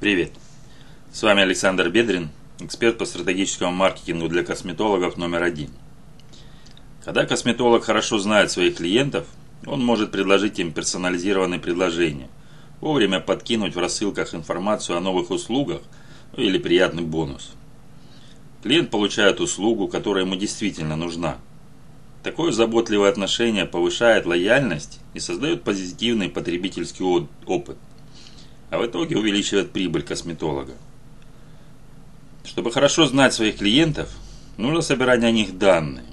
Привет! С вами Александр Бедрин, эксперт по стратегическому маркетингу для косметологов номер один. Когда косметолог хорошо знает своих клиентов, он может предложить им персонализированные предложения, вовремя подкинуть в рассылках информацию о новых услугах ну, или приятный бонус. Клиент получает услугу, которая ему действительно нужна. Такое заботливое отношение повышает лояльность и создает позитивный потребительский опыт – а в итоге увеличивает прибыль косметолога. Чтобы хорошо знать своих клиентов, нужно собирать о них данные.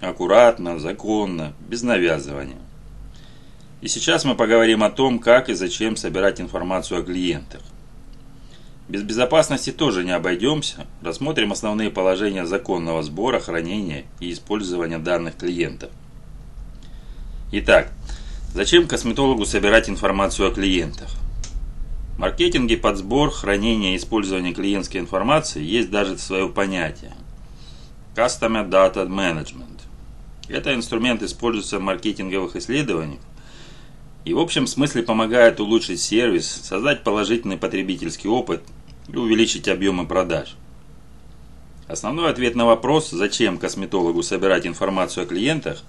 Аккуратно, законно, без навязывания. И сейчас мы поговорим о том, как и зачем собирать информацию о клиентах. Без безопасности тоже не обойдемся. Рассмотрим основные положения законного сбора, хранения и использования данных клиентов. Итак, зачем косметологу собирать информацию о клиентах? Маркетинге под сбор, хранение и использование клиентской информации есть даже свое понятие – Customer Data Management. Это инструмент используется в маркетинговых исследованиях и в общем смысле помогает улучшить сервис, создать положительный потребительский опыт и увеличить объемы продаж. Основной ответ на вопрос, зачем косметологу собирать информацию о клиентах,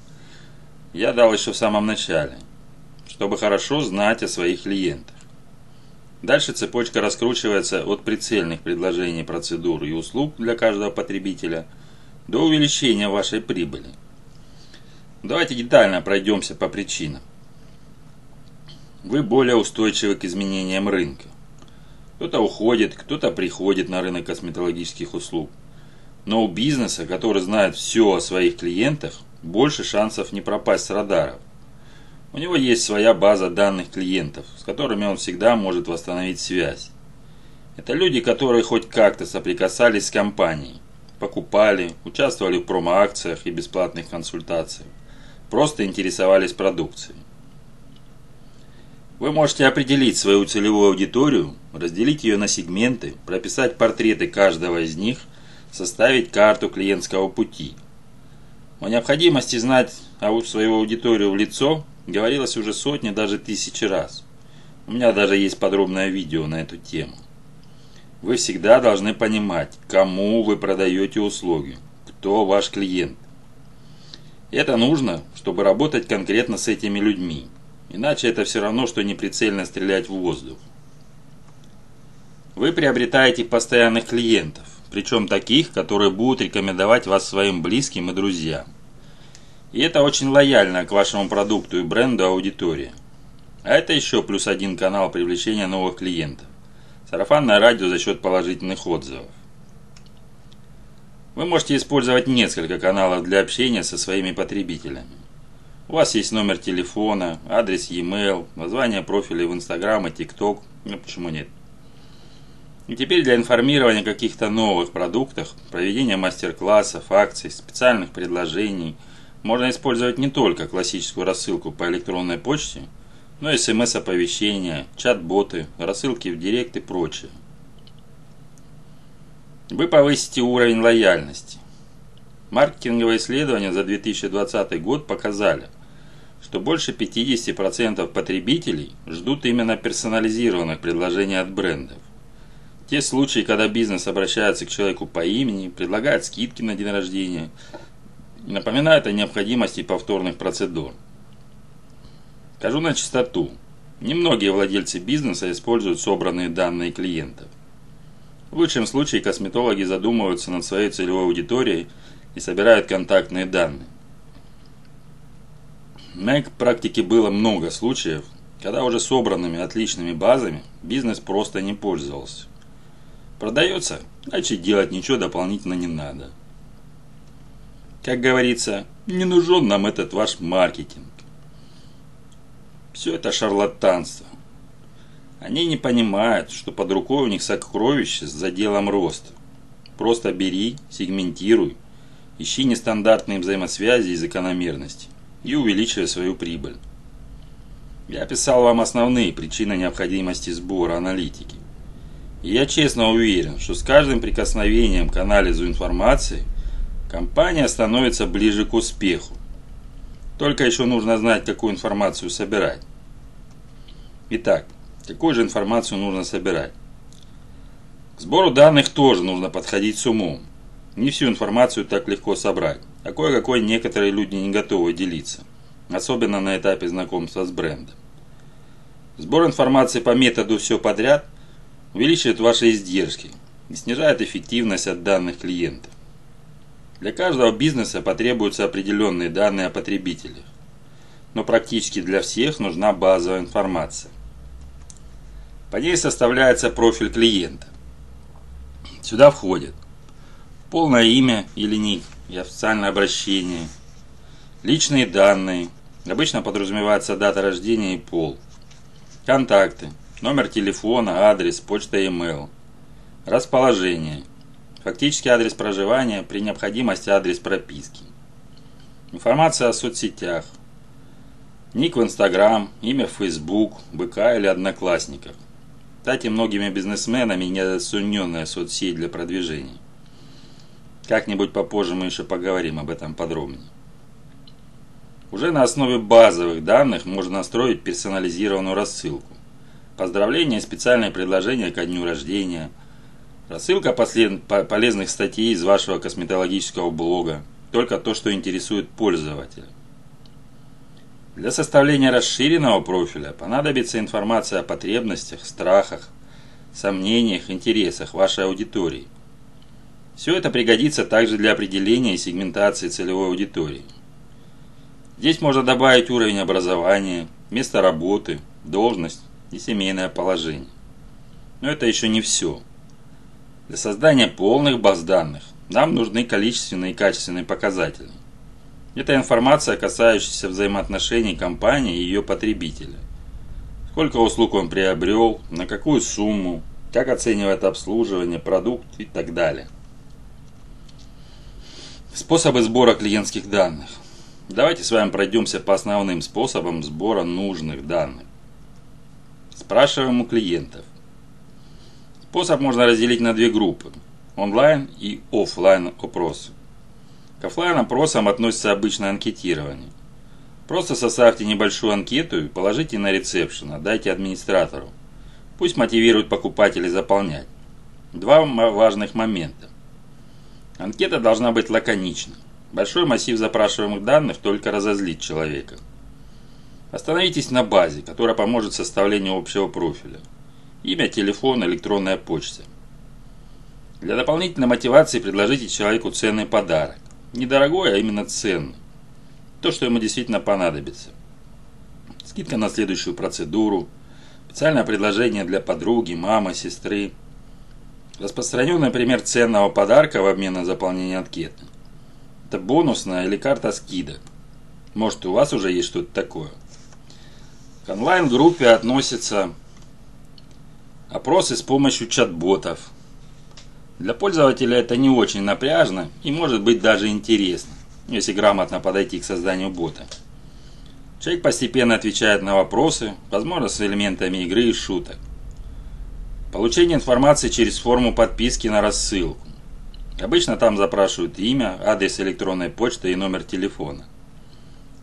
я дал еще в самом начале, чтобы хорошо знать о своих клиентах. Дальше цепочка раскручивается от прицельных предложений процедур и услуг для каждого потребителя до увеличения вашей прибыли. Давайте детально пройдемся по причинам. Вы более устойчивы к изменениям рынка. Кто-то уходит, кто-то приходит на рынок косметологических услуг. Но у бизнеса, который знает все о своих клиентах, больше шансов не пропасть с радаров. У него есть своя база данных клиентов, с которыми он всегда может восстановить связь. Это люди, которые хоть как-то соприкасались с компанией, покупали, участвовали в промо-акциях и бесплатных консультациях, просто интересовались продукцией. Вы можете определить свою целевую аудиторию, разделить ее на сегменты, прописать портреты каждого из них, составить карту клиентского пути. О необходимости знать свою аудиторию в лицо Говорилось уже сотни, даже тысячи раз. У меня даже есть подробное видео на эту тему. Вы всегда должны понимать, кому вы продаете услуги, кто ваш клиент. Это нужно, чтобы работать конкретно с этими людьми. Иначе это все равно, что неприцельно стрелять в воздух. Вы приобретаете постоянных клиентов, причем таких, которые будут рекомендовать вас своим близким и друзьям. И это очень лояльно к вашему продукту и бренду аудитория. А это еще плюс один канал привлечения новых клиентов. Сарафанное радио за счет положительных отзывов. Вы можете использовать несколько каналов для общения со своими потребителями. У вас есть номер телефона, адрес e-mail, название профиля в Instagram и TikTok. Ну почему нет? И теперь для информирования о каких-то новых продуктах, проведения мастер-классов, акций, специальных предложений – можно использовать не только классическую рассылку по электронной почте, но и смс-оповещения, чат-боты, рассылки в директ и прочее. Вы повысите уровень лояльности. Маркетинговые исследования за 2020 год показали, что больше 50% потребителей ждут именно персонализированных предложений от брендов. Те случаи, когда бизнес обращается к человеку по имени, предлагает скидки на день рождения – напоминает о необходимости повторных процедур. Скажу на чистоту. Немногие владельцы бизнеса используют собранные данные клиентов. В лучшем случае косметологи задумываются над своей целевой аудиторией и собирают контактные данные. В моей практике было много случаев, когда уже собранными отличными базами бизнес просто не пользовался. Продается, значит делать ничего дополнительно не надо. Как говорится, не нужен нам этот ваш маркетинг. Все это шарлатанство. Они не понимают, что под рукой у них сокровище с заделом роста. Просто бери, сегментируй, ищи нестандартные взаимосвязи и закономерности и увеличивай свою прибыль. Я описал вам основные причины необходимости сбора аналитики. И я честно уверен, что с каждым прикосновением к анализу информации – компания становится ближе к успеху. Только еще нужно знать, какую информацию собирать. Итак, какую же информацию нужно собирать? К сбору данных тоже нужно подходить с умом. Не всю информацию так легко собрать, а кое-какой некоторые люди не готовы делиться, особенно на этапе знакомства с брендом. Сбор информации по методу «все подряд» увеличивает ваши издержки и снижает эффективность от данных клиентов. Для каждого бизнеса потребуются определенные данные о потребителях, но практически для всех нужна базовая информация. По ней составляется профиль клиента. Сюда входит полное имя или ник и официальное обращение, личные данные, обычно подразумевается дата рождения и пол – Контакты. Номер телефона, адрес, почта, e-mail. Расположение. Фактический адрес проживания, при необходимости адрес прописки. Информация о соцсетях. Ник в Инстаграм, имя в Фейсбук, БК или Одноклассниках. Кстати, многими бизнесменами недооцененная соцсеть для продвижения. Как-нибудь попозже мы еще поговорим об этом подробнее. Уже на основе базовых данных можно настроить персонализированную рассылку. Поздравления и специальные предложения ко дню рождения. Рассылка полезных статей из вашего косметологического блога. Только то, что интересует пользователя. Для составления расширенного профиля понадобится информация о потребностях, страхах, сомнениях, интересах вашей аудитории. Все это пригодится также для определения и сегментации целевой аудитории. Здесь можно добавить уровень образования, место работы, должность и семейное положение. Но это еще не все. Для создания полных баз данных нам нужны количественные и качественные показатели. Это информация, касающаяся взаимоотношений компании и ее потребителя. Сколько услуг он приобрел, на какую сумму, как оценивает обслуживание, продукт и так далее. Способы сбора клиентских данных. Давайте с вами пройдемся по основным способам сбора нужных данных. Спрашиваем у клиентов. Способ можно разделить на две группы. Онлайн и офлайн опросы. К офлайн опросам относится обычное анкетирование. Просто составьте небольшую анкету и положите на ресепшн, отдайте администратору. Пусть мотивирует покупателей заполнять. Два важных момента. Анкета должна быть лаконичной. Большой массив запрашиваемых данных только разозлит человека. Остановитесь на базе, которая поможет составлению общего профиля. Имя, телефон, электронная почта. Для дополнительной мотивации предложите человеку ценный подарок. Недорогой, а именно ценный. То, что ему действительно понадобится. Скидка на следующую процедуру. Специальное предложение для подруги, мамы, сестры. Распространенный пример ценного подарка в обмен на заполнение анкеты – это бонусная или карта скидок. Может, у вас уже есть что-то такое. К онлайн-группе относятся опросы с помощью чат-ботов. Для пользователя это не очень напряжно и может быть даже интересно, если грамотно подойти к созданию бота. Человек постепенно отвечает на вопросы, возможно с элементами игры и шуток. Получение информации через форму подписки на рассылку. Обычно там запрашивают имя, адрес электронной почты и номер телефона.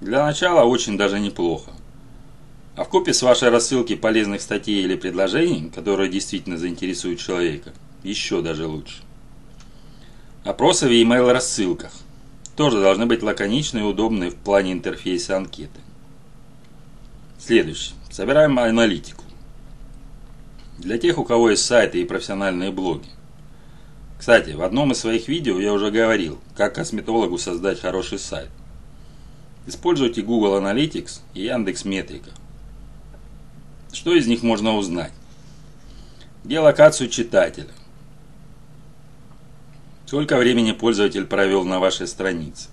Для начала очень даже неплохо. А в купе с вашей рассылки полезных статей или предложений, которые действительно заинтересуют человека, еще даже лучше. Опросы в e-mail рассылках тоже должны быть лаконичны и удобны в плане интерфейса анкеты. Следующий. Собираем аналитику. Для тех, у кого есть сайты и профессиональные блоги. Кстати, в одном из своих видео я уже говорил, как косметологу создать хороший сайт. Используйте Google Analytics и Яндекс Метрика. Что из них можно узнать? Геолокацию читателя. Сколько времени пользователь провел на вашей странице?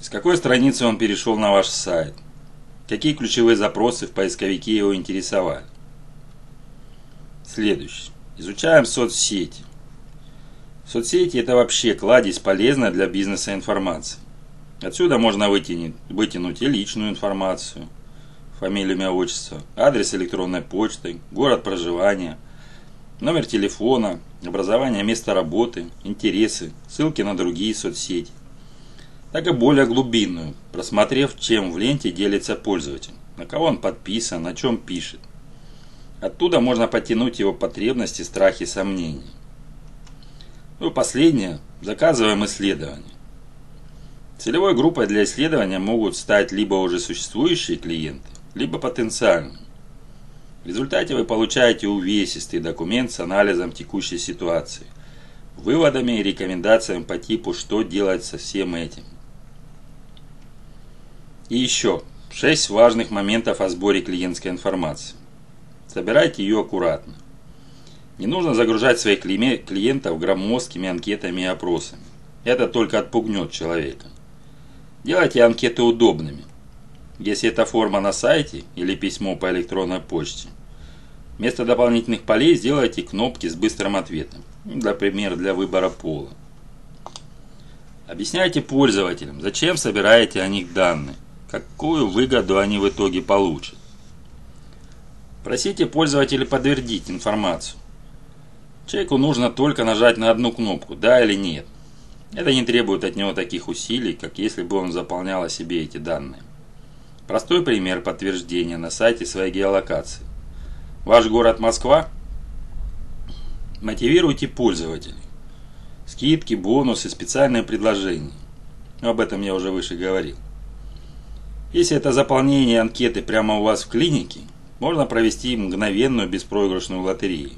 С какой страницы он перешел на ваш сайт? Какие ключевые запросы в поисковике его интересовали? Следующий. Изучаем соцсети. Соцсети – это вообще кладезь полезная для бизнеса информации. Отсюда можно вытянуть, вытянуть и личную информацию, фамилию, имя, отчество, адрес электронной почты, город проживания, номер телефона, образование места работы, интересы, ссылки на другие соцсети. Так и более глубинную, просмотрев, чем в ленте делится пользователь, на кого он подписан, на чем пишет. Оттуда можно потянуть его потребности, страхи, сомнения. Ну и последнее. Заказываем исследования. Целевой группой для исследования могут стать либо уже существующие клиенты, либо потенциальные. В результате вы получаете увесистый документ с анализом текущей ситуации, выводами и рекомендациями по типу, что делать со всем этим. И еще 6 важных моментов о сборе клиентской информации. Собирайте ее аккуратно. Не нужно загружать своих клиентов громоздкими анкетами и опросами. Это только отпугнет человека. Делайте анкеты удобными. Если это форма на сайте или письмо по электронной почте, вместо дополнительных полей сделайте кнопки с быстрым ответом. Например, для выбора пола. Объясняйте пользователям, зачем собираете о них данные, какую выгоду они в итоге получат. Просите пользователя подтвердить информацию. Человеку нужно только нажать на одну кнопку «Да» или «Нет». Это не требует от него таких усилий, как если бы он заполнял о себе эти данные. Простой пример подтверждения на сайте своей геолокации. Ваш город Москва? Мотивируйте пользователей. Скидки, бонусы, специальные предложения. Об этом я уже выше говорил. Если это заполнение анкеты прямо у вас в клинике, можно провести мгновенную беспроигрышную лотерею.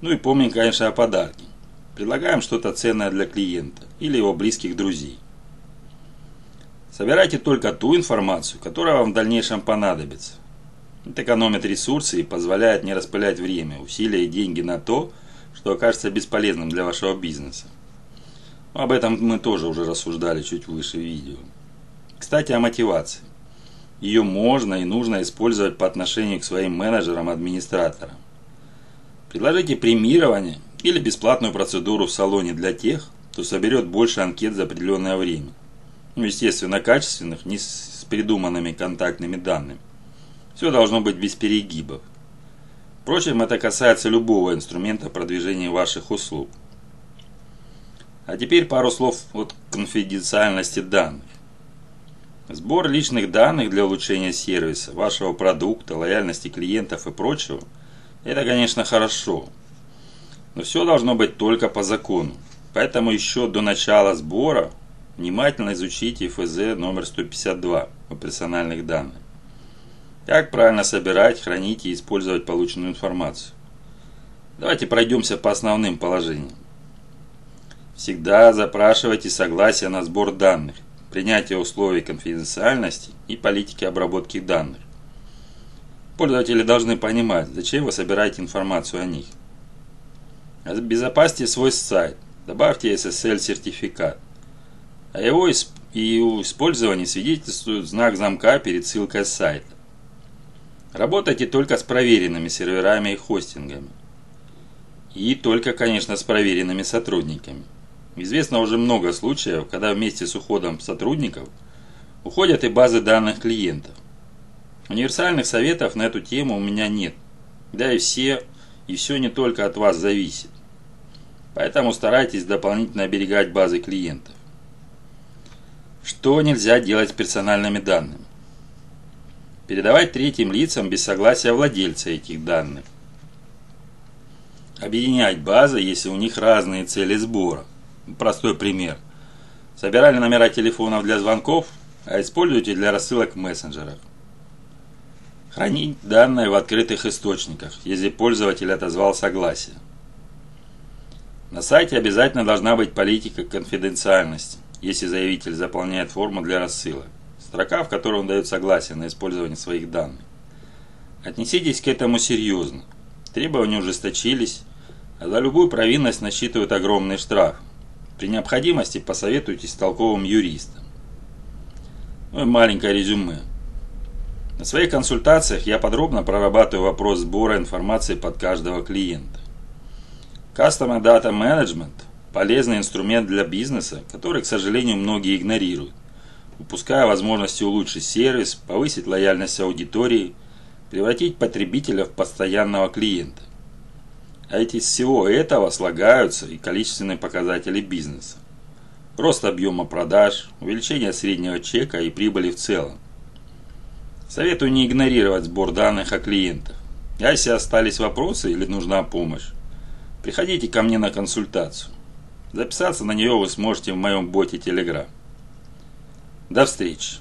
Ну и помним, конечно, о подарке. Предлагаем что-то ценное для клиента или его близких друзей. Собирайте только ту информацию, которая вам в дальнейшем понадобится. Это экономит ресурсы и позволяет не распылять время, усилия и деньги на то, что окажется бесполезным для вашего бизнеса. Об этом мы тоже уже рассуждали чуть выше видео. Кстати, о мотивации. Ее можно и нужно использовать по отношению к своим менеджерам-администраторам. Предложите премирование или бесплатную процедуру в салоне для тех, кто соберет больше анкет за определенное время. Ну, естественно, качественных, не с придуманными контактными данными. Все должно быть без перегибов. Впрочем, это касается любого инструмента продвижения ваших услуг. А теперь пару слов о конфиденциальности данных. Сбор личных данных для улучшения сервиса, вашего продукта, лояльности клиентов и прочего – это, конечно, хорошо. Но все должно быть только по закону. Поэтому еще до начала сбора внимательно изучите ФЗ номер 152 о персональных данных. Как правильно собирать, хранить и использовать полученную информацию. Давайте пройдемся по основным положениям. Всегда запрашивайте согласие на сбор данных, принятие условий конфиденциальности и политики обработки данных. Пользователи должны понимать, зачем вы собираете информацию о них. Обезопасьте свой сайт, добавьте SSL-сертификат. О его и использовании свидетельствует знак замка перед ссылкой сайта. Работайте только с проверенными серверами и хостингами. И только, конечно, с проверенными сотрудниками. Известно уже много случаев, когда вместе с уходом сотрудников уходят и базы данных клиентов. Универсальных советов на эту тему у меня нет. Да и все, и все не только от вас зависит. Поэтому старайтесь дополнительно оберегать базы клиентов. Что нельзя делать с персональными данными? Передавать третьим лицам без согласия владельца этих данных. Объединять базы, если у них разные цели сбора. Простой пример. Собирали номера телефонов для звонков, а используйте для рассылок в мессенджерах. Хранить данные в открытых источниках, если пользователь отозвал согласие. На сайте обязательно должна быть политика конфиденциальности, если заявитель заполняет форму для рассылок. Строка, в которой он дает согласие на использование своих данных. Отнеситесь к этому серьезно. Требования ужесточились, а за любую провинность насчитывают огромный штраф. При необходимости посоветуйтесь с толковым юристом. Ну и маленькое резюме. На своих консультациях я подробно прорабатываю вопрос сбора информации под каждого клиента. Customer Data Management – полезный инструмент для бизнеса, который, к сожалению, многие игнорируют, упуская возможности улучшить сервис, повысить лояльность аудитории, превратить потребителя в постоянного клиента. А эти из всего этого слагаются и количественные показатели бизнеса. Рост объема продаж, увеличение среднего чека и прибыли в целом. Советую не игнорировать сбор данных о клиентах. А если остались вопросы или нужна помощь, приходите ко мне на консультацию. Записаться на нее вы сможете в моем боте Telegram. До встречи!